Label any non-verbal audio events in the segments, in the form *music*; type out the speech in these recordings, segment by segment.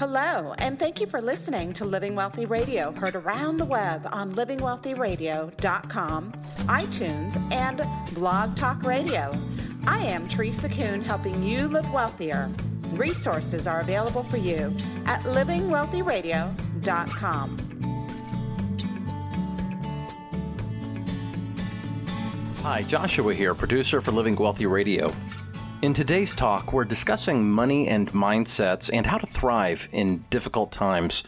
Hello, and thank you for listening to Living Wealthy Radio, heard around the web on livingwealthyradio.com, iTunes, and Blog Talk Radio. I am Teresa Kuhn, helping you live wealthier. Resources are available for you at livingwealthyradio.com. Hi, Joshua here, producer for Living Wealthy Radio. In today's talk, we're discussing money and mindsets and how to thrive in difficult times.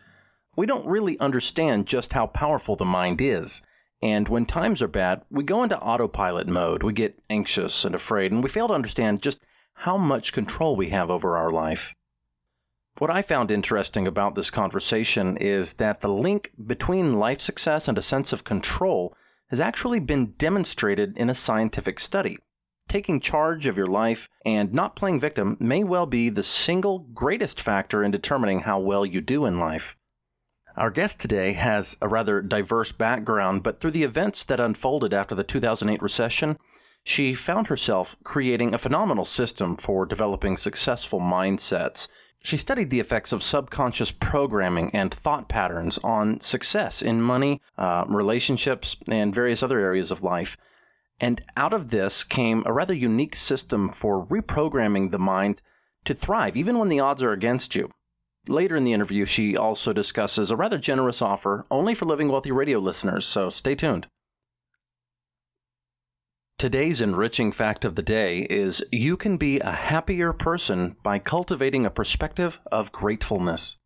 We don't really understand just how powerful the mind is. And when times are bad, we go into autopilot mode. We get anxious and afraid, and we fail to understand just how much control we have over our life. What I found interesting about this conversation is that the link between life success and a sense of control has actually been demonstrated in a scientific study. Taking charge of your life and not playing victim may well be the single greatest factor in determining how well you do in life. Our guest today has a rather diverse background, but through the events that unfolded after the 2008 recession, she found herself creating a phenomenal system for developing successful mindsets. She studied the effects of subconscious programming and thought patterns on success in money, uh, relationships, and various other areas of life. And out of this came a rather unique system for reprogramming the mind to thrive, even when the odds are against you. Later in the interview, she also discusses a rather generous offer only for Living Wealthy radio listeners, so stay tuned. Today's enriching fact of the day is you can be a happier person by cultivating a perspective of gratefulness.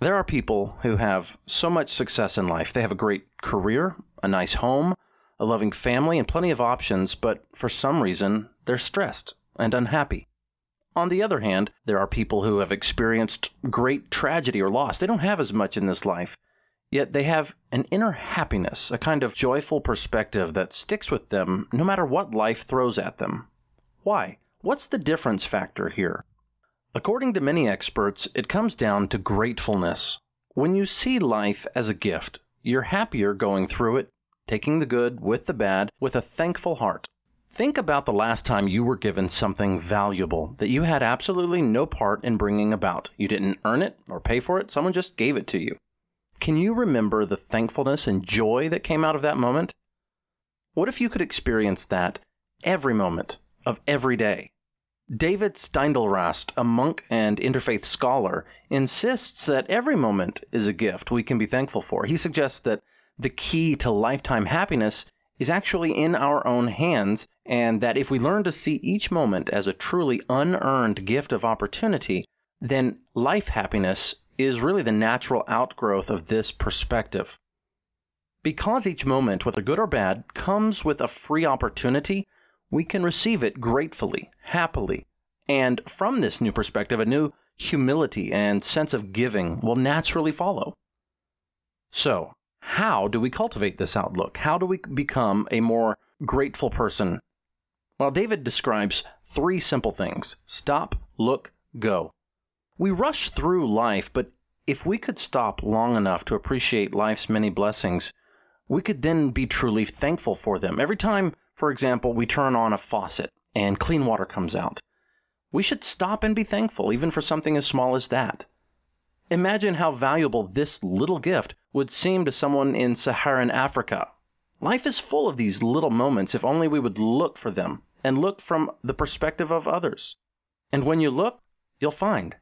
There are people who have so much success in life. They have a great career, a nice home, a loving family, and plenty of options, but for some reason, they're stressed and unhappy. On the other hand, there are people who have experienced great tragedy or loss. They don't have as much in this life, Yet they have an inner happiness, a kind of joyful perspective that sticks with them no matter what life throws at them. Why? What's the difference factor here? According to many experts, it comes down to gratefulness. When you see life as a gift, you're happier going through it, taking the good with the bad, with a thankful heart. Think about the last time you were given something valuable that you had absolutely no part in bringing about. You didn't earn it or pay for it, someone just gave it to you. Can you remember the thankfulness and joy that came out of that moment? What if you could experience that every moment of every day? David Steindl-Rast, a monk and interfaith scholar, insists that every moment is a gift we can be thankful for. He suggests that the key to lifetime happiness is actually in our own hands, and that if we learn to see each moment as a truly unearned gift of opportunity, then life happiness is really the natural outgrowth of this perspective. Because each moment, whether good or bad, comes with a free opportunity, we can receive it gratefully, happily, and from this new perspective, a new humility and sense of giving will naturally follow. So, how do we cultivate this outlook? How do we become a more grateful person? Well, David describes three simple things stop, look, go. We rush through life, but if we could stop long enough to appreciate life's many blessings, we could then be truly thankful for them. Every time, for example, we turn on a faucet and clean water comes out, we should stop and be thankful, even for something as small as that. Imagine how valuable this little gift would seem to someone in Saharan Africa. Life is full of these little moments if only we would look for them and look from the perspective of others. And when you look, you'll find.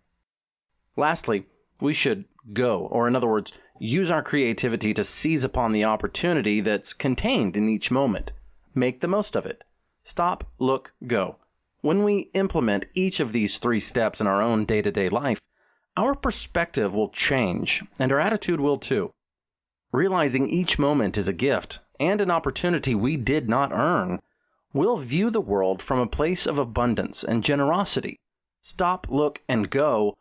Lastly, we should go, or in other words, use our creativity to seize upon the opportunity that's contained in each moment. Make the most of it. Stop, look, go. When we implement each of these three steps in our own day to day life, our perspective will change, and our attitude will too. Realizing each moment is a gift and an opportunity we did not earn, we'll view the world from a place of abundance and generosity. Stop, look, and go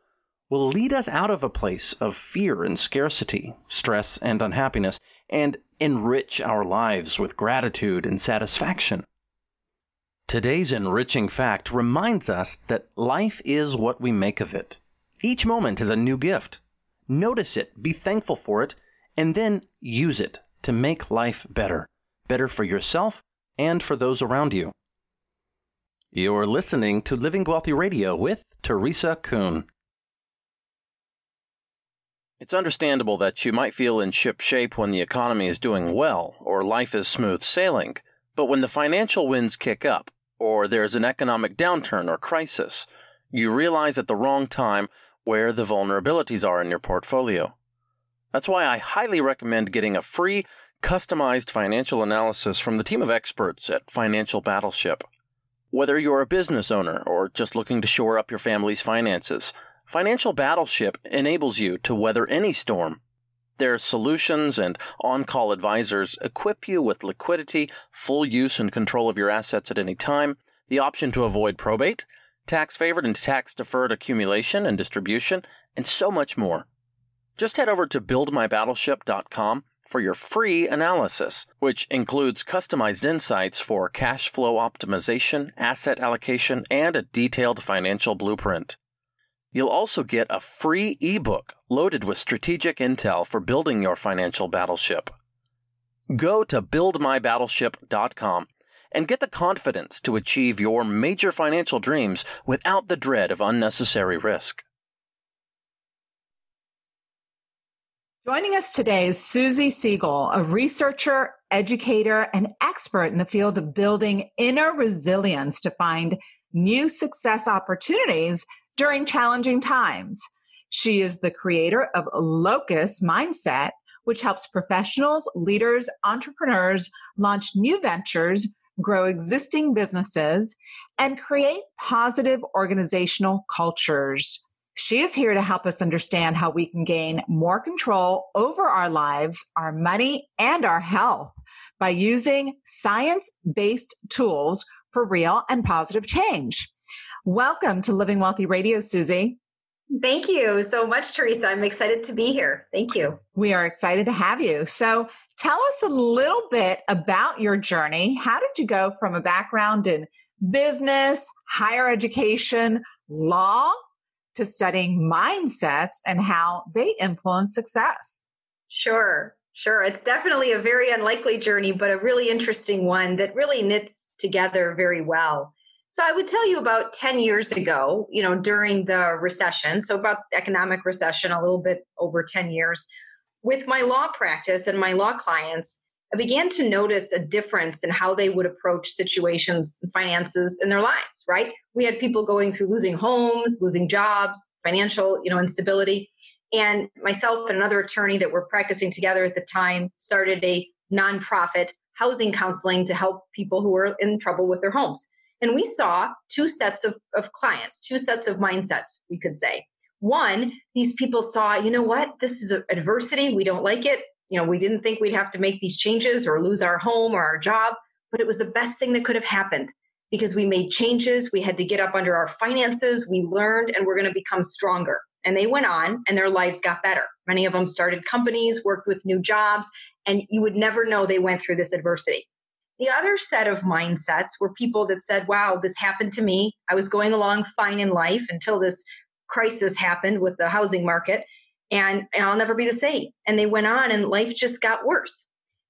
will lead us out of a place of fear and scarcity, stress and unhappiness, and enrich our lives with gratitude and satisfaction. Today's enriching fact reminds us that life is what we make of it. Each moment is a new gift. Notice it, be thankful for it, and then use it to make life better. Better for yourself and for those around you. You're listening to Living Wealthy Radio with Teresa Kuhn. It's understandable that you might feel in ship shape when the economy is doing well or life is smooth sailing, but when the financial winds kick up, or there's an economic downturn or crisis, you realize at the wrong time where the vulnerabilities are in your portfolio. That's why I highly recommend getting a free, customized financial analysis from the team of experts at Financial Battleship. Whether you're a business owner or just looking to shore up your family's finances, Financial Battleship enables you to weather any storm. Their solutions and on call advisors equip you with liquidity, full use and control of your assets at any time, the option to avoid probate, tax favored and tax deferred accumulation and distribution, and so much more. Just head over to buildmybattleship.com for your free analysis, which includes customized insights for cash flow optimization, asset allocation, and a detailed financial blueprint. You'll also get a free ebook loaded with strategic intel for building your financial battleship. Go to buildmybattleship.com and get the confidence to achieve your major financial dreams without the dread of unnecessary risk. Joining us today is Suzy Siegle, a researcher, educator, and expert in the field of building inner resilience to find new success opportunities during challenging times. She is the creator of Locus Mindset, which helps professionals, leaders, entrepreneurs launch new ventures, grow existing businesses, and create positive organizational cultures. She is here to help us understand how we can gain more control over our lives, our money, and our health by using science based tools for real and positive change. Welcome to Living Wealthy Radio, Suzy. Thank you so much, Teresa. I'm excited to be here. Thank you. We are excited to have you. So, tell us a little bit about your journey. How did you go from a background in business, higher education, law, to studying mindsets and how they influence success? Sure, sure. It's definitely a very unlikely journey, but a really interesting one that really knits together very well. So I would tell you about 10 years ago, you know, during the recession, so about economic recession, a little bit over 10 years, with my law practice and my law clients, I began to notice a difference in how they would approach situations and finances in their lives, right? We had people going through losing homes, losing jobs, financial, you know, instability. And myself and another attorney that were practicing together at the time started a nonprofit housing counseling to help people who were in trouble with their homes. And we saw two sets of, of clients, two sets of mindsets, we could say. One, these people saw, you know what, this is adversity. We don't like it. You know, we didn't think we'd have to make these changes or lose our home or our job, but it was the best thing that could have happened because we made changes. We had to get up under our finances. We learned and we're going to become stronger. And they went on and their lives got better. Many of them started companies, worked with new jobs, and you would never know they went through this adversity. The other set of mindsets were people that said, wow, this happened to me. I was going along fine in life until this crisis happened with the housing market, and, and I'll never be the same. And they went on, and life just got worse.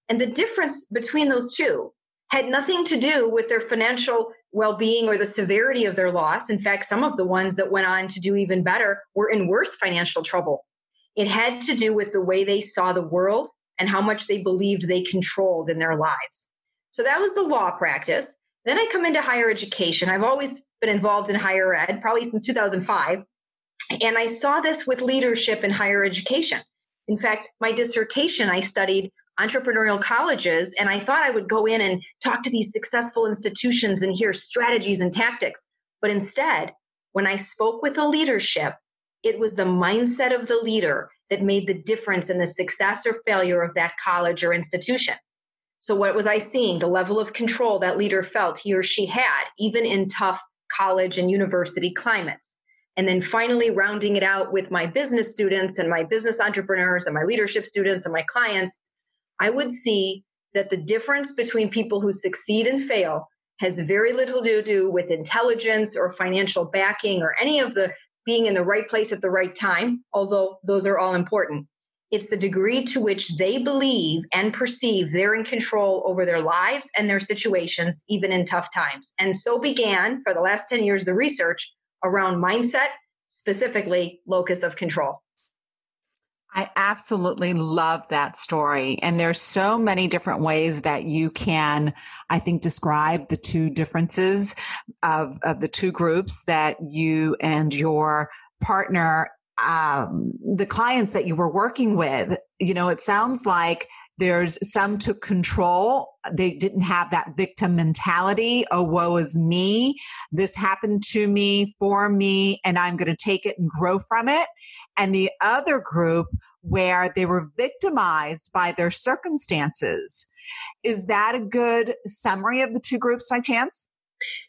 And the difference between those two had nothing to do with their financial well being or the severity of their loss. In fact, some of the ones that went on to do even better were in worse financial trouble. It had to do with the way they saw the world and how much they believed they controlled in their lives. So that was the law practice. Then I come into higher education. I've always been involved in higher ed, probably since 2005. And I saw this with leadership in higher education. In fact, my dissertation, I studied entrepreneurial colleges, and I thought I would go in and talk to these successful institutions and hear strategies and tactics. But instead, when I spoke with the leadership, it was the mindset of the leader that made the difference in the success or failure of that college or institution. So, what was I seeing? The level of control that leader felt he or she had, even in tough college and university climates. And then finally, rounding it out with my business students and my business entrepreneurs and my leadership students and my clients, I would see that the difference between people who succeed and fail has very little to do with intelligence or financial backing or any of the being in the right place at the right time, although those are all important. It's the degree to which they believe and perceive they're in control over their lives and their situations, even in tough times. And so began, for the last 10 years, the research around mindset, specifically locus of control. I absolutely love that story. And there's so many different ways that you can, I think, describe the two differences of, of the two groups that you and your partner, um, the clients that you were working with. You know, it sounds like there's some took control. They didn't have that victim mentality. Oh, woe is me. This happened to me for me, and I'm going to take it and grow from it. And the other group where they were victimized by their circumstances. Is that a good summary of the two groups by chance?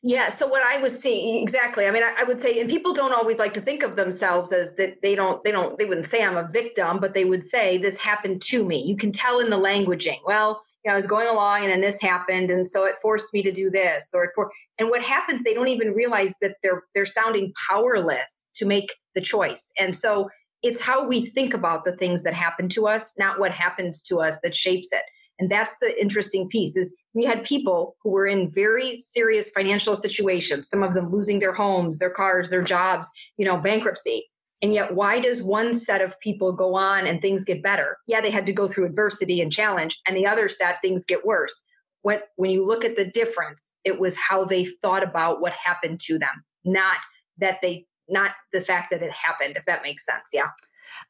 Yeah. So what I was seeing exactly, I mean, I, I, would say, and people don't always like to think of themselves as that they don't, they don't, they wouldn't say I'm a victim, but they would say this happened to me. You can tell in the languaging. Well, you know, I was going along and then this happened, and so it forced me to do this, or for, and what happens? They don't even realize that they're they're sounding powerless to make the choice, and so it's how we think about the things that happen to us, not what happens to us that shapes it. And that's the interesting piece is we had people who were in very serious financial situations, some of them losing their homes, their cars, their jobs, you know, bankruptcy. And yet, why does one set of people go on and things get better? Yeah, they had to go through adversity and challenge, and the other set, things get worse. When, when you look at the difference, it was how they thought about what happened to them, not that they, not the fact that it happened, if that makes sense. Yeah.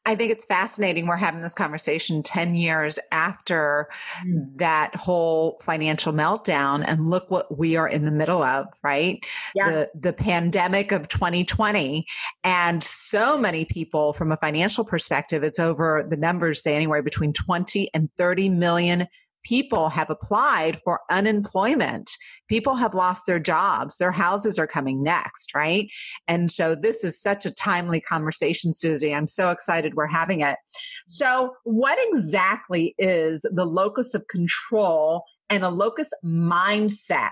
I think it's fascinating. We're having this conversation 10 years after mm. that whole financial meltdown. And look what we are in the middle of, right? Yes. The, the pandemic of 2020. And so many people, from a financial perspective, it's over the numbers say anywhere between 20 and 30 million people have applied for unemployment. People have lost their jobs. Their houses are coming next, right? And so this is such a timely conversation, Suzy. I'm so excited we're having it. So, what exactly is the locus of control and a locus mindset?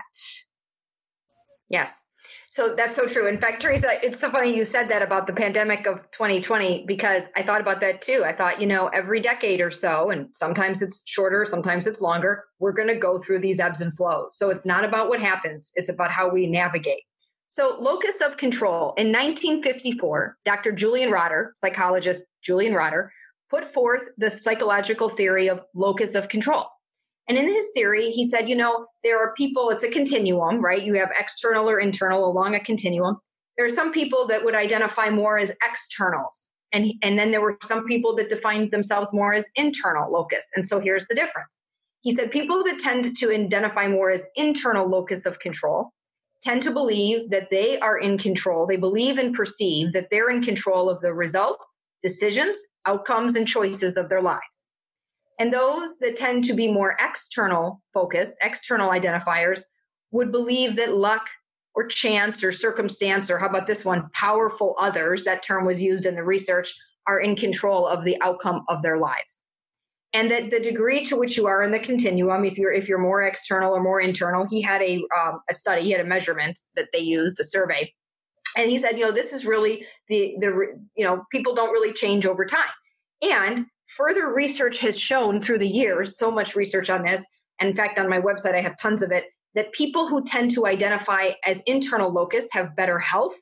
Yes. So that's so true. In fact, Teresa, it's so funny you said that about the pandemic of 2020 because I thought about that too. I thought, you know, every decade or so, and sometimes it's shorter, sometimes it's longer, we're going to go through these ebbs and flows. So it's not about what happens, it's about how we navigate. So, locus of control. In 1954, Dr. Julian Rotter, psychologist Julian Rotter, put forth the psychological theory of locus of control. And in his theory, he said, you know, there are people, it's a continuum, right? You have external or internal along a continuum. There are some people that would identify more as externals. And, and then there were some people that defined themselves more as internal locus. And so here's the difference. He said people that tend to identify more as internal locus of control tend to believe that they are in control. They believe and perceive that they're in control of the results, decisions, outcomes, and choices of their lives. And those that tend to be more external focused, external identifiers, would believe that luck or chance or circumstance, or how about this one, powerful others, that term was used in the research, are in control of the outcome of their lives. And that the degree to which you are in the continuum, if you're if you're more external or more internal, he had a um, a study, he had a measurement that they used, a survey, and he said, you know, this is really the the you know people don't really change over time, and further research has shown through the years, so much research on this. In fact, on my website, I have tons of it, that people who tend to identify as internal locus have better health,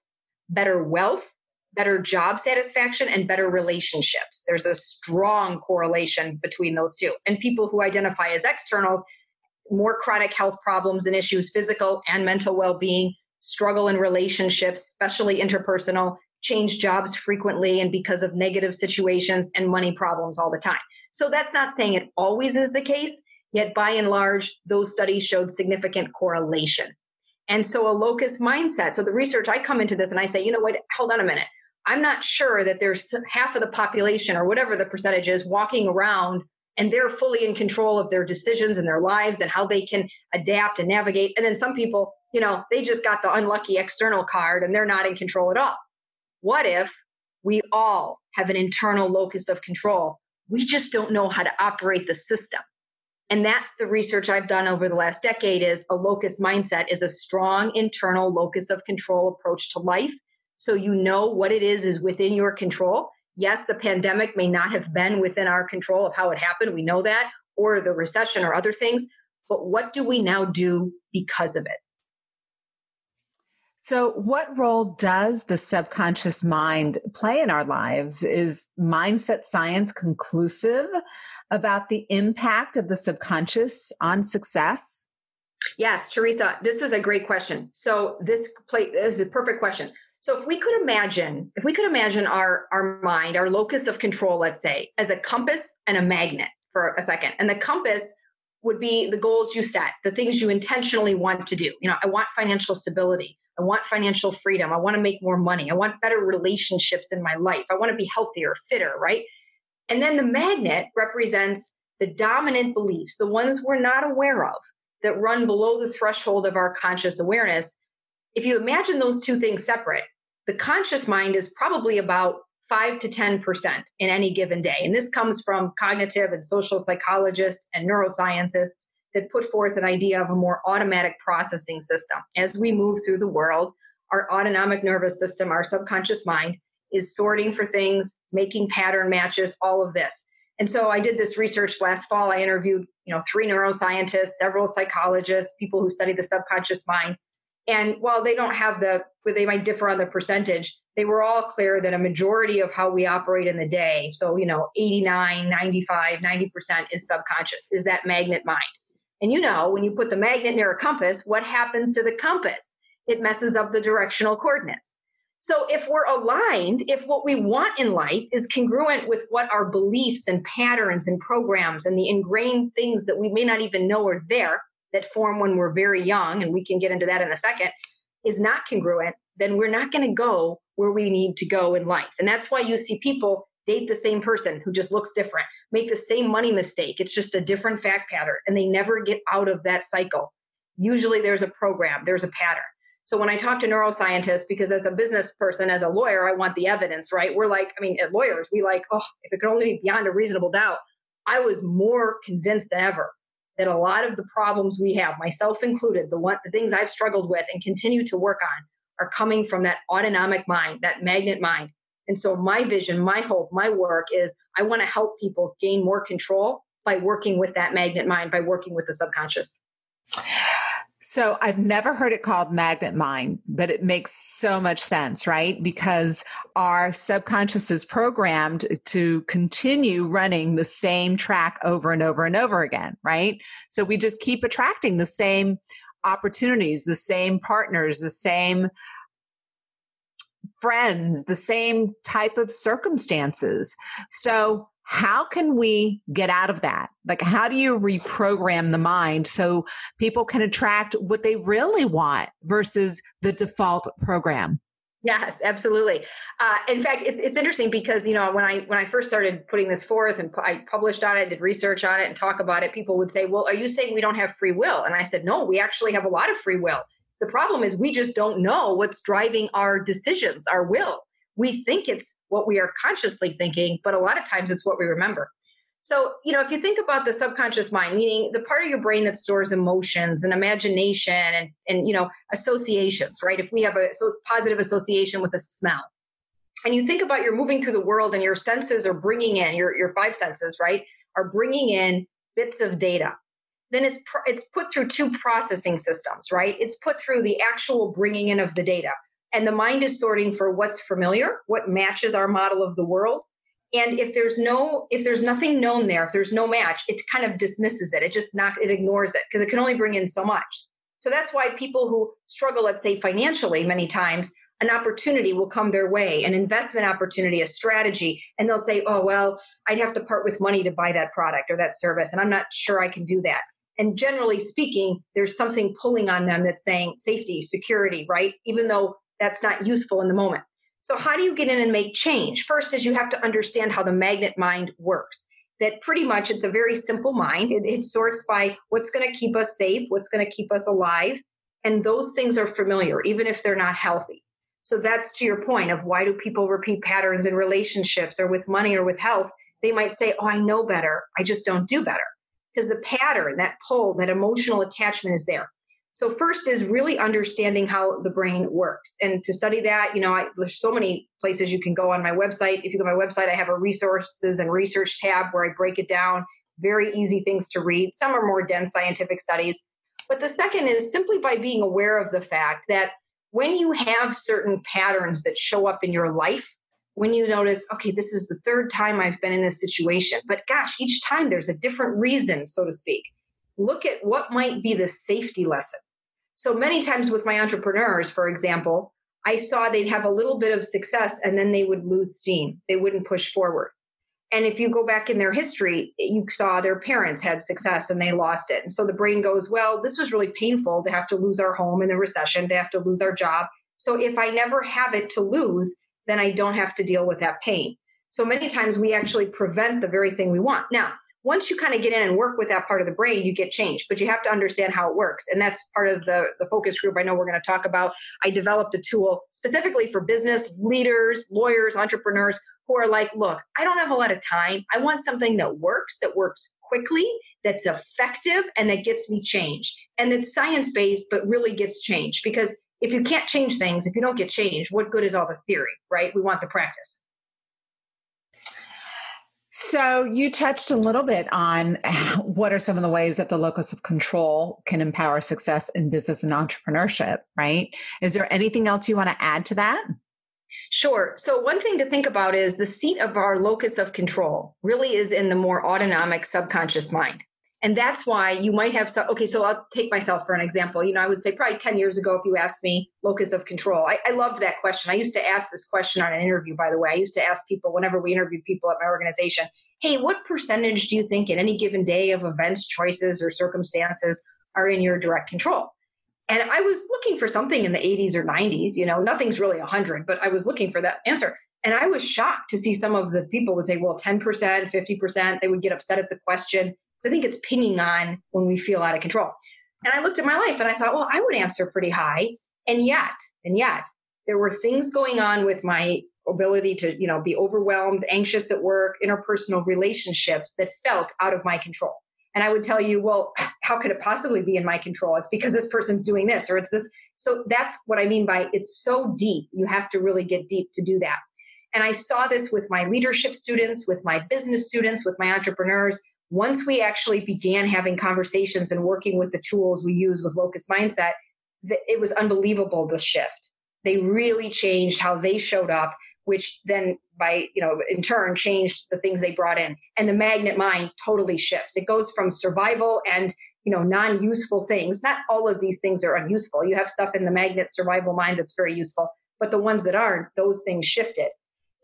better wealth, better job satisfaction, and better relationships. There's a strong correlation between those two. And people who identify as externals, more chronic health problems and issues, physical and mental well being, struggle in relationships, especially interpersonal, change jobs frequently and because of negative situations and money problems all the time. So that's not saying it always is the case, yet by and large, those studies showed significant correlation. And so a locus mindset. So the research, I come into this and I say, you know what, hold on a minute. I'm not sure that there's half of the population or whatever the percentage is walking around and they're fully in control of their decisions and their lives and how they can adapt and navigate. And then some people, you know, they just got the unlucky external card and they're not in control at all. What if we all have an internal locus of control? We just don't know how to operate the system. And that's the research I've done over the last decade is a locus mindset is a strong internal locus of control approach to life. So you know what it is is within your control. Yes, the pandemic may not have been within our control of how it happened. We know that, or the recession or other things. But what do we now do because of it? So, what role does the subconscious mind play in our lives? Is mindset science conclusive about the impact of the subconscious on success? Yes, Teresa, this is a great question. So, this, play, this is a perfect question. So, if we could imagine, if we could imagine our, our mind, our locus of control, let's say, as a compass and a magnet for a second, and the compass would be the goals you set, the things you intentionally want to do. You know, I want financial stability. I want financial freedom. I want to make more money. I want better relationships in my life. I want to be healthier, fitter, right? And then the magnet represents the dominant beliefs, the ones we're not aware of that run below the threshold of our conscious awareness. If you imagine those two things separate, the conscious mind is probably about 5 to 10% in any given day. And this comes from cognitive and social psychologists and neuroscientists that put forth an idea of a more automatic processing system. As we move through the world, our autonomic nervous system, our subconscious mind, is sorting for things, making pattern matches, all of this. And so I did this research last fall. I interviewed, you know, three neuroscientists, several psychologists, people who study the subconscious mind. And while they don't have the, they might differ on the percentage, they were all clear that a majority of how we operate in the day, so, you know, 89, 95, 90% is subconscious, is that magnet mind. And you know, when you put the magnet near a compass, what happens to the compass? It messes up the directional coordinates. So if we're aligned, if what we want in life is congruent with what our beliefs and patterns and programs and the ingrained things that we may not even know are there that form when we're very young, and we can get into that in a second, is not congruent, then we're not going to go where we need to go in life. And that's why you see people date the same person who just looks different, make the same money mistake. It's just a different fact pattern, and they never get out of that cycle. Usually there's a program, there's a pattern. So when I talk to neuroscientists, because as a business person, as a lawyer, I want the evidence, right? We're like, I mean, as lawyers, we like, oh, if it could only be beyond a reasonable doubt. I was more convinced than ever that a lot of the problems we have, myself included, the one the things I've struggled with and continue to work on are coming from that autonomic mind, that magnet mind. And so my vision, my hope, my work is I want to help people gain more control by working with that magnet mind, by working with the subconscious. So I've never heard it called magnet mind, but it makes so much sense, right? Because our subconscious is programmed to continue running the same track over and over and over again, right? So we just keep attracting the same opportunities, the same partners, the same friends, the same type of circumstances. So, how can we get out of that? Like, how do you reprogram the mind so people can attract what they really want versus the default program? Yes, absolutely. Uh, in fact, it's it's interesting because you know when I when I first started putting this forth and I published on it, did research on it, and talk about it, people would say, "Well, are you saying we don't have free will?" And I said, "No, we actually have a lot of free will. The problem is we just don't know what's driving our decisions, our will. We think it's what we are consciously thinking, but a lot of times it's what we remember. So, you know, if you think about the subconscious mind, meaning the part of your brain that stores emotions and imagination and, and you know, associations, right? If we have a positive association with a smell, and you think about you're moving through the world and your senses are bringing in, your, your five senses, right, are bringing in bits of data then it's it's put through two processing systems, right? It's put through the actual bringing in of the data, and the mind is sorting for what's familiar, what matches our model of the world, and if there's no if there's nothing known there, if there's no match, it kind of dismisses it. It just not it ignores it because it can only bring in so much. So that's why people who struggle, let's say financially, many times an opportunity will come their way, an investment opportunity, a strategy, and they'll say, "Oh well, I'd have to part with money to buy that product or that service, and I'm not sure I can do that." And generally speaking, there's something pulling on them that's saying safety, security, right? Even though that's not useful in the moment. So, how do you get in and make change? First, is you have to understand how the magnet mind works. That pretty much it's a very simple mind. It, it sorts by what's going to keep us safe, what's going to keep us alive. And those things are familiar, even if they're not healthy. So, that's to your point of why do people repeat patterns in relationships or with money or with health? They might say, Oh, I know better. I just don't do better because the pattern, that pull, that emotional attachment is there. So first is really understanding how the brain works. And to study that, you know, I, there's so many places you can go on my website. If you go to my website, I have a resources and research tab where I break it down. Very easy things to read. Some are more dense scientific studies. But the second is simply by being aware of the fact that when you have certain patterns that show up in your life, when you notice, okay, this is the third time I've been in this situation, but gosh, each time there's a different reason, so to speak. Look at what might be the safety lesson. So many times with my entrepreneurs, for example, I saw they'd have a little bit of success and then they would lose steam. They wouldn't push forward. And if you go back in their history, you saw their parents had success and they lost it. And so the brain goes, well, this was really painful to have to lose our home in the recession, to have to lose our job. So if I never have it to lose, then I don't have to deal with that pain. So many times we actually prevent the very thing we want. Now, once you kind of get in and work with that part of the brain, you get change, but you have to understand how it works. And that's part of the, the focus group I know we're going to talk about. I developed a tool specifically for business leaders, lawyers, entrepreneurs who are like, look, I don't have a lot of time. I want something that works, that works quickly, that's effective, and that gets me change. And that's science based, but really gets change. Because if you can't change things, if you don't get changed, what good is all the theory, right? We want the practice. So, you touched a little bit on what are some of the ways that the locus of control can empower success in business and entrepreneurship, right? Is there anything else you want to add to that? Sure. So, one thing to think about is the seat of our locus of control really is in the more autonomic subconscious mind. And that's why you might have some. Okay, so I'll take myself for an example. You know, I would say probably 10 years ago, if you asked me locus of control, I, I loved that question. I used to ask this question on an interview, by the way. I used to ask people whenever we interviewed people at my organization, hey, what percentage do you think in any given day of events, choices, or circumstances are in your direct control? And I was looking for something in the 80s or 90s, you know, nothing's really 100, but I was looking for that answer. And I was shocked to see some of the people would say, well, 10%, 50%, they would get upset at the question. So I think it's pinging on when we feel out of control. And I looked at my life and I thought, well, I would answer pretty high. And yet, and yet, there were things going on with my ability to, you know, be overwhelmed, anxious at work, interpersonal relationships that felt out of my control. And I would tell you, well, how could it possibly be in my control? It's because this person's doing this or it's this. So that's what I mean by it's so deep. You have to really get deep to do that. And I saw this with my leadership students, with my business students, with my entrepreneurs. Once we actually began having conversations and working with the tools we use with Locus Mindset, it was unbelievable the shift. They really changed how they showed up which then by you know in turn changed the things they brought in. And the magnet mind totally shifts. It goes from survival and you know non-useful things. Not all of these things are unuseful. You have stuff in the magnet survival mind that's very useful but the ones that aren't those things shifted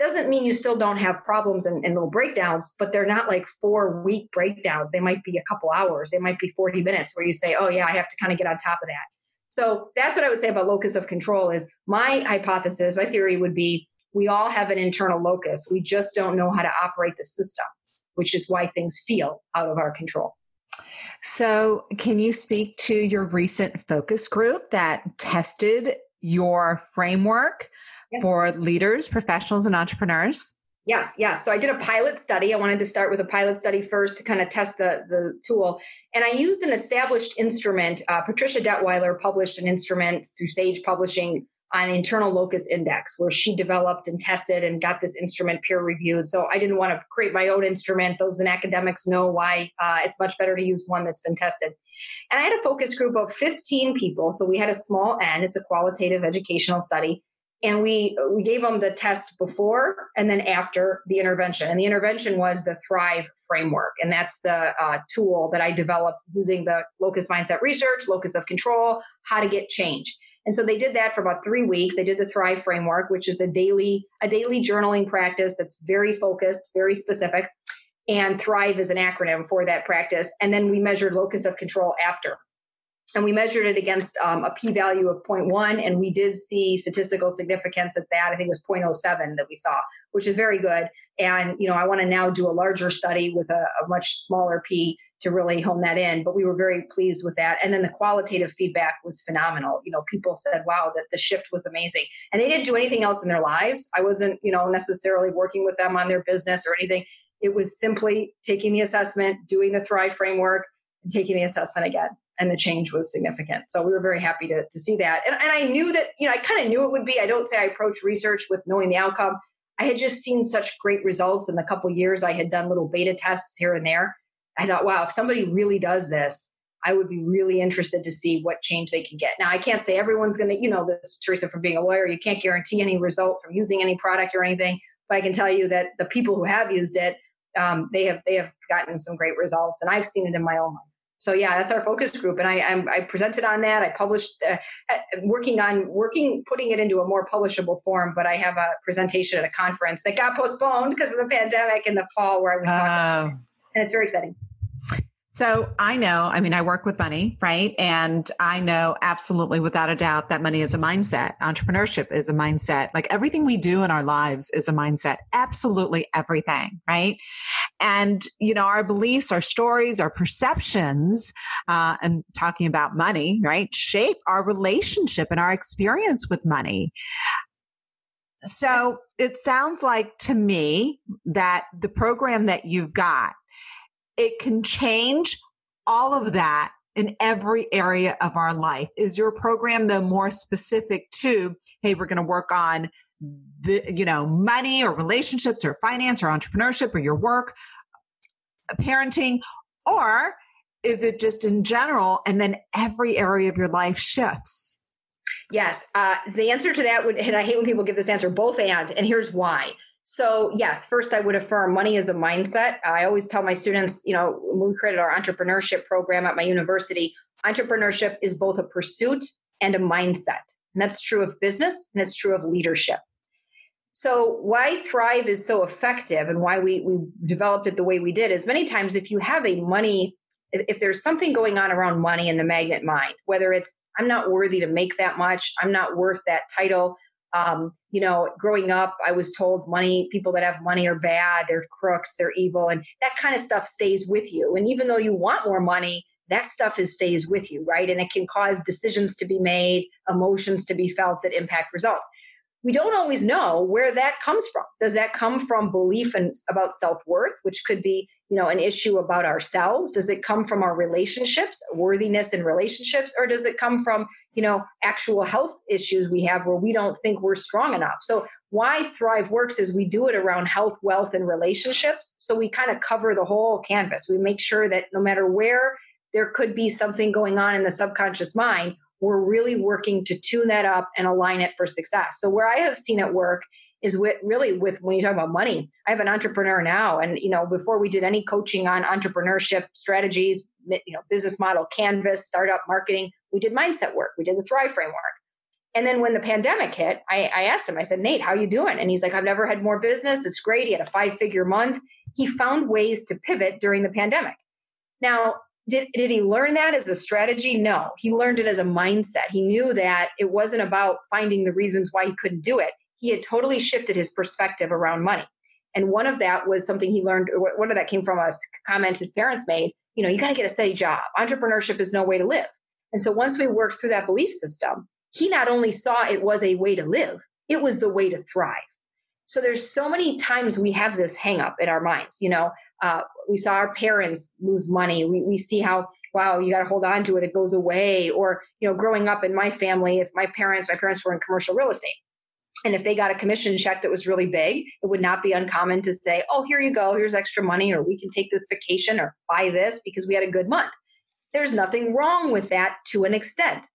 doesn't mean you still don't have problems and, and little breakdowns but they're not like four week breakdowns they might be a couple hours they might be 40 minutes where you say oh yeah i have to kind of get on top of that so that's what i would say about locus of control is my hypothesis my theory would be we all have an internal locus. We just don't know how to operate the system, which is why things feel out of our control. So, can you speak to your recent focus group that tested your framework yes. for leaders, professionals, and entrepreneurs? Yes, yes. So I did a pilot study. I wanted to start with a pilot study first to kind of test the, the tool. And I used an established instrument. Uh, Patricia Duttweiler published an instrument through Sage Publishing on internal locus index where she developed and tested and got this instrument peer reviewed. So i didn't want to create my own instrument. Those in academics know why uh, it's much better to use one that's been tested. And i had a focus group of 15 people. So we had a small n it's a qualitative educational study. And we we gave them the test before and then after the intervention. And the intervention was the thrive framework. And that's the uh, tool that i developed using the locus mindset research locus of control how to get change and so they did that for about three weeks. They did the Thrive framework, which is a daily a daily journaling practice that's very focused, very specific. And Thrive is an acronym for that practice. And then we measured locus of control after. And we measured it against um, a p value of 0.1, and we did see statistical significance at that. I think it was 0.07 that we saw, which is very good. And you know, I want to now do a larger study with a, a much smaller p to really hone that in. But we were very pleased with that. And then the qualitative feedback was phenomenal. You know, people said, wow, that the shift was amazing. And they didn't do anything else in their lives. I wasn't, you know, necessarily working with them on their business or anything. It was simply taking the assessment, doing the Thrive framework, and taking the assessment again. And the change was significant. So we were very happy to, to see that. And, and I knew that, you know, I kind of knew it would be. I don't say I approach research with knowing the outcome. I had just seen such great results in the couple years I had done little beta tests here and there I thought, wow, if somebody really does this, I would be really interested to see what change they can get. Now, I can't say everyone's going to, you know, this Teresa from being a lawyer, you can't guarantee any result from using any product or anything, but I can tell you that the people who have used it, um, they have they have gotten some great results, and I've seen it in my own life. So yeah, that's our focus group, and I I'm, i presented on that. I published, uh, uh, working on working putting it into a more publishable form. But I have a presentation at a conference that got postponed because of the pandemic in the fall, where I was, uh, and it's very exciting. So I know, I mean, I work with money, right? And I know absolutely without a doubt that money is a mindset. Entrepreneurship is a mindset. Like everything we do in our lives is a mindset. Absolutely everything, right? And, you know, our beliefs, our stories, our perceptions, uh, and talking about money, right, shape our relationship and our experience with money. So it sounds like to me that the program that you've got it can change all of that in every area of our life. Is your program the more specific to, hey, we're going to work on the, you know, money or relationships or finance or entrepreneurship or your work, parenting, or is it just in general and then every area of your life shifts? Yes. Uh, the answer to that would, and I hate when people give this answer, both and, and here's why. So, yes, first I would affirm money is a mindset. I always tell my students, you know, when we created our entrepreneurship program at my university, entrepreneurship is both a pursuit and a mindset. And that's true of business and it's true of leadership. So, why Thrive is so effective and why we, we developed it the way we did is many times if you have a money, if, if there's something going on around money in the magnet mind, whether it's I'm not worthy to make that much, I'm not worth that title, um, you know, growing up, I was told money, people that have money are bad, they're crooks, they're evil, and that kind of stuff stays with you. And even though you want more money, that stuff is stays with you, right? And it can cause decisions to be made, emotions to be felt that impact results we don't always know where that comes from. Does that come from belief and about self-worth, which could be, you know, an issue about ourselves? Does it come from our relationships, worthiness in relationships, or does it come from, you know, actual health issues we have where we don't think we're strong enough? So why Thrive works is we do it around health, wealth, and relationships. So we kind of cover the whole canvas. We make sure that no matter where there could be something going on in the subconscious mind, we're really working to tune that up and align it for success. So where I have seen it work is with really with when you talk about money. I have an entrepreneur now, and you know before we did any coaching on entrepreneurship strategies, you know business model, canvas, startup marketing, we did mindset work. We did the Thrive framework. And then when the pandemic hit, I, I asked him, I said, Nate, how you doing? And he's like, I've never had more business. It's great. He had a five figure month. He found ways to pivot during the pandemic. Now, did, did he learn that as a strategy? No, he learned it as a mindset. He knew that it wasn't about finding the reasons why he couldn't do it. He had totally shifted his perspective around money. And one of that was something he learned, one of that came from a comment his parents made. You know, you got to get a steady job. Entrepreneurship is no way to live. And so once we worked through that belief system, he not only saw it was a way to live, it was the way to thrive. So there's so many times we have this hang up in our minds. You know, uh, we saw our parents lose money. We, we see how, wow, you got to hold on to it. It goes away. Or, you know, growing up in my family, if my parents, my parents were in commercial real estate. And if they got a commission check that was really big, it would not be uncommon to say, oh, here you go. Here's extra money, or we can take this vacation or buy this because we had a good month. There's nothing wrong with that to an extent.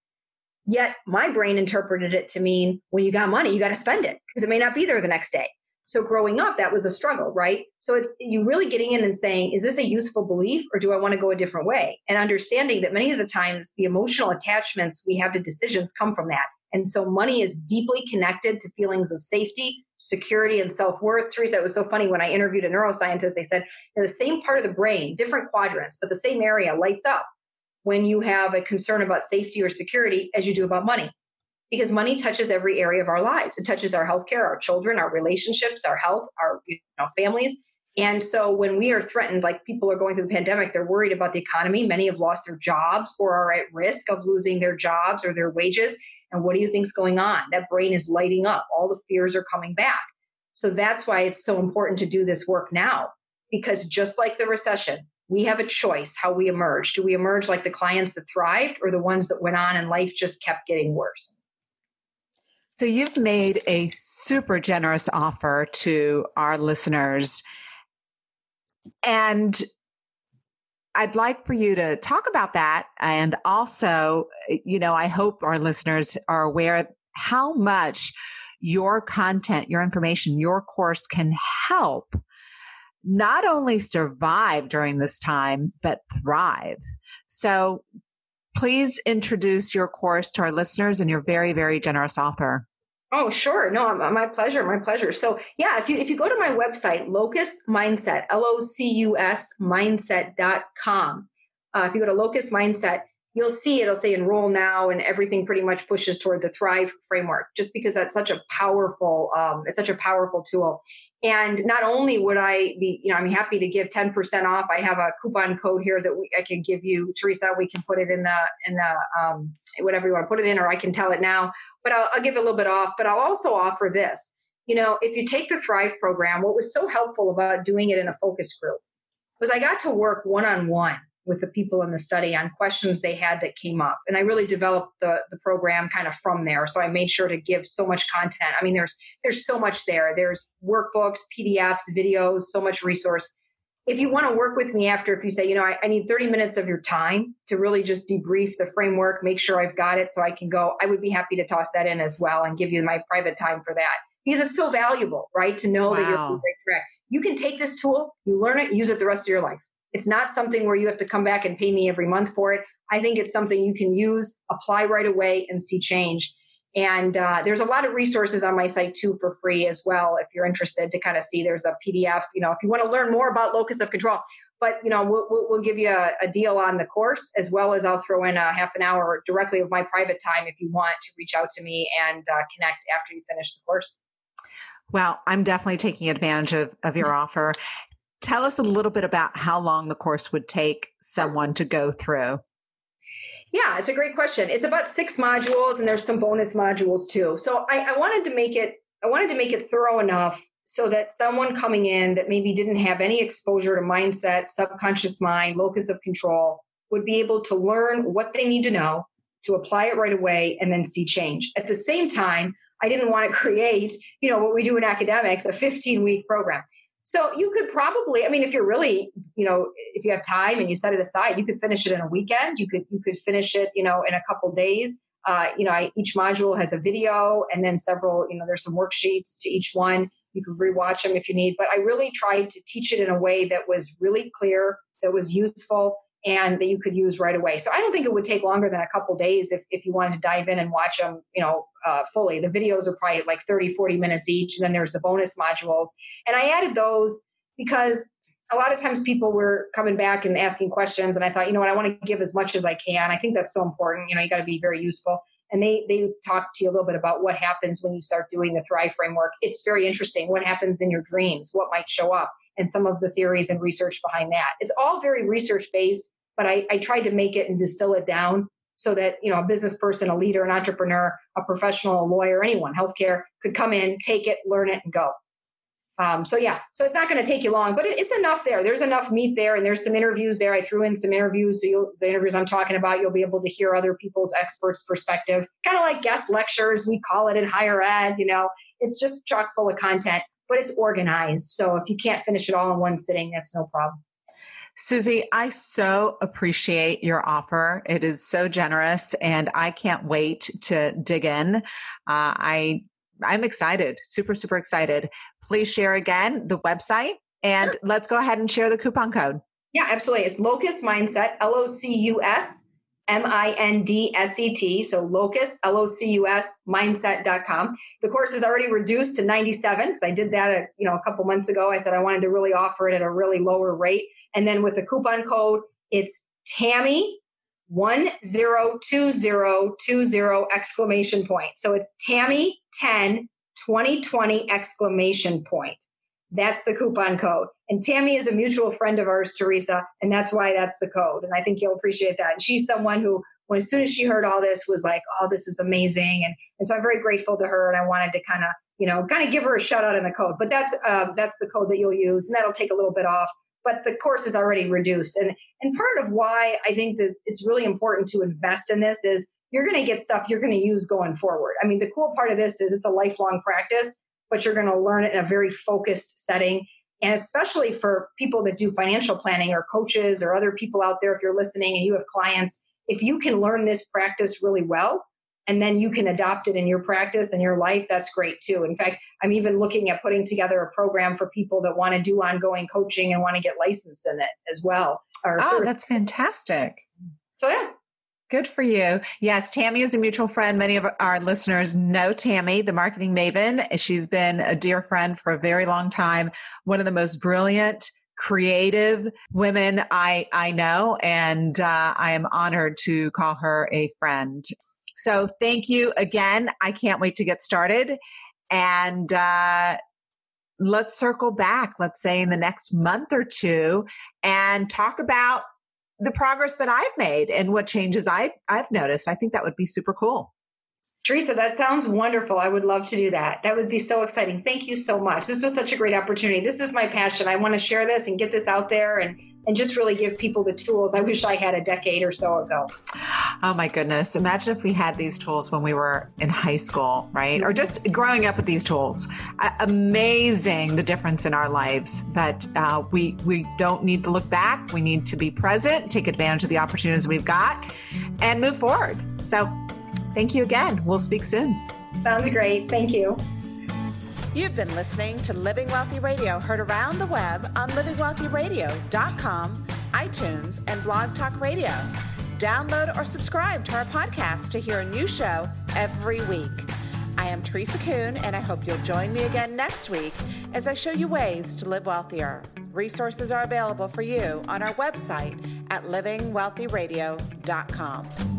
Yet my brain interpreted it to mean when you got money, you got to spend it because it may not be there the next day. So growing up, that was a struggle, right? So it's you really getting in and saying, is this a useful belief or do I want to go a different way? And understanding that many of the times the emotional attachments we have to decisions come from that. And so money is deeply connected to feelings of safety, security, and self worth. Teresa, it was so funny when I interviewed a neuroscientist, they said the same part of the brain, different quadrants, but the same area lights up when you have a concern about safety or security as you do about money because money touches every area of our lives. It touches our healthcare, our children, our relationships, our health, our you know, families. And so when we are threatened, like people are going through the pandemic, they're worried about the economy. Many have lost their jobs or are at risk of losing their jobs or their wages. And what do you think's going on? That brain is lighting up. All the fears are coming back. So that's why it's so important to do this work now. Because just like the recession, we have a choice how we emerge. Do we emerge like the clients that thrived or the ones that went on and life just kept getting worse? So you've made a super generous offer to our listeners. And I'd like for you to talk about that. And also, you know, I hope our listeners are aware how much your content, your information, your course can help not only survive during this time, but thrive. So please introduce your course to our listeners and your very, very generous offer. Oh, sure. No, my pleasure. My pleasure. So, yeah, if you if you go to my website, Locus Mindset, L O C U S mindset.com. Uh, if you go to Locus Mindset, you'll see it'll say enroll now, and everything pretty much pushes toward the Thrive framework. Just because that's such a powerful, um, it's such a powerful tool. And not only would I be, you know, I'm happy to give 10% off. I have a coupon code here that we, I can give you, Teresa. We can put it in the in the um, whatever you want to put it in, or I can tell it now. But I'll, I'll give a little bit off. But I'll also offer this. You know, if you take the Thrive program, what was so helpful about doing it in a focus group was I got to work one on one with the people in the study on questions they had that came up. And I really developed the, the program kind of from there. So I made sure to give so much content. I mean, there's there's so much there. There's workbooks, PDFs, videos, so much resource. If you want to work with me after, if you say, you know, I, I need 30 minutes of your time to really just debrief the framework, make sure I've got it so I can go, I would be happy to toss that in as well and give you my private time for that. Because it's so valuable, right? To know wow. that you're on the right track. You can take this tool, you learn it, use it the rest of your life. It's not something where you have to come back and pay me every month for it. I think it's something you can use, apply right away, and see change. And uh, there's a lot of resources on my site too for free as well. If you're interested to kind of see, there's a PDF. You know, if you want to learn more about locus of control, but you know, we'll, we'll, we'll give you a, a, deal on the course as well as I'll throw in a half an hour directly of my private time if you want to reach out to me and uh, connect after you finish the course. Well, I'm definitely taking advantage of, of your mm-hmm. offer. Tell us a little bit about how long the course would take someone to go through. Yeah, it's a great question. It's about six modules, and there's some bonus modules too. So I, I wanted to make it. I wanted to make it thorough enough so that someone coming in that maybe didn't have any exposure to mindset, subconscious mind, locus of control would be able to learn what they need to know to apply it right away and then see change. At the same time, I didn't want to *laughs* create, you know, what we do in academics, a 15 week program. So you could probably, I mean, if you're really, you know, if you have time and you set it aside, you could finish it in a weekend. You could you could finish it, you know, in a couple days. Uh, you know, I, each module has a video and then several, you know, there's some worksheets to each one. You can rewatch them if you need. But I really tried to teach it in a way that was really clear, that was useful, and that you could use right away. So I don't think it would take longer than a couple days if, if you wanted to dive in and watch them, you know, uh, fully. The videos are probably like 30, 40 minutes each. And then there's the bonus modules. And I added those because a lot of times people were coming back and asking questions. And I thought, you know what, I want to give as much as I can. I think that's so important. You know, you got to be very useful. And they, they talk to you a little bit about what happens when you start doing the Thrive framework. It's very interesting. What happens in your dreams? What might show up? and some of the theories and research behind that. It's all very research based, but I, I tried to make it and distill it down so that you know a business person, a leader, an entrepreneur, a professional, a lawyer, anyone, healthcare could come in, take it, learn it, and go. Um, so yeah, so it's not going to take you long, but it, it's enough there. There's enough meat there, and there's some interviews there. I threw in some interviews, so the interviews I'm talking about, you'll be able to hear other people's experts' perspective, kind of like guest lectures. We call it in higher ed. You know, it's just chock full of content but it's organized. So if you can't finish it all in one sitting, that's no problem. Suzy, I so appreciate your offer. It is so generous, and I can't wait to dig in. Uh, I I'm excited, super super excited. Please share again the website, and sure. let's go ahead and share the coupon code. Yeah, absolutely. It's Locus Mindset, L O C U S M I N D S E T. So locus, L O C U S, mindset.com. The course is already reduced to 97. because I did that, a, you know, a couple months ago. I said I wanted to really offer it at a really lower rate. And then with the coupon code, it's Tammy 102020 exclamation point. So it's Tammy 10 2020 exclamation point. That's the coupon code. And Tammy is a mutual friend of ours, Teresa, and that's why that's the code. And I think you'll appreciate that. And she's someone who, when as soon as she heard all this, was like, "Oh, this is amazing!" And and so I'm very grateful to her, and I wanted to kind of, you know, kind of give her a shout out in the code. But that's uh, that's the code that you'll use, and that'll take a little bit off. But the course is already reduced, and and part of why I think that it's really important to invest in this is you're going to get stuff you're going to use going forward. I mean, the cool part of this is it's a lifelong practice but you're going to learn it in a very focused setting. And especially for people that do financial planning or coaches or other people out there, if you're listening and you have clients, if you can learn this practice really well, and then you can adopt it in your practice and your life, that's great too. In fact, I'm even looking at putting together a program for people that want to do ongoing coaching and want to get licensed in it as well. oh, that's fantastic. So, yeah. Good for you. Yes, Tammy is a mutual friend. Many of our listeners know Tammy, the marketing maven. She's been a dear friend for a very long time. One of the most brilliant, creative women I I know, and uh, I am honored to call her a friend. So thank you again. I can't wait to get started. And uh, let's circle back, let's say in the next month or two, and talk about the progress that I've made and what changes I've, I've noticed. I think that would be super cool. Teresa, that sounds wonderful. I would love to do that. That would be so exciting. Thank you so much. This was such a great opportunity. This is my passion. I want to share this and get this out there and and just really give people the tools I wish I had a decade or so ago. Oh my goodness. Imagine if we had these tools when we were in high school, right? Or just growing up with these tools. Uh, amazing the difference in our lives. But uh, we, we don't need to look back. We need to be present, take advantage of the opportunities we've got, and move forward. So thank you again. We'll speak soon. Sounds great. Thank you. You've been listening to Living Wealthy Radio, heard around the web on livingwealthyradio.com, iTunes, and Blog Talk Radio. Download or subscribe to our podcast to hear a new show every week. I am Teresa Kuhn, and I hope you'll join me again next week as I show you ways to live wealthier. Resources are available for you on our website at livingwealthyradio.com.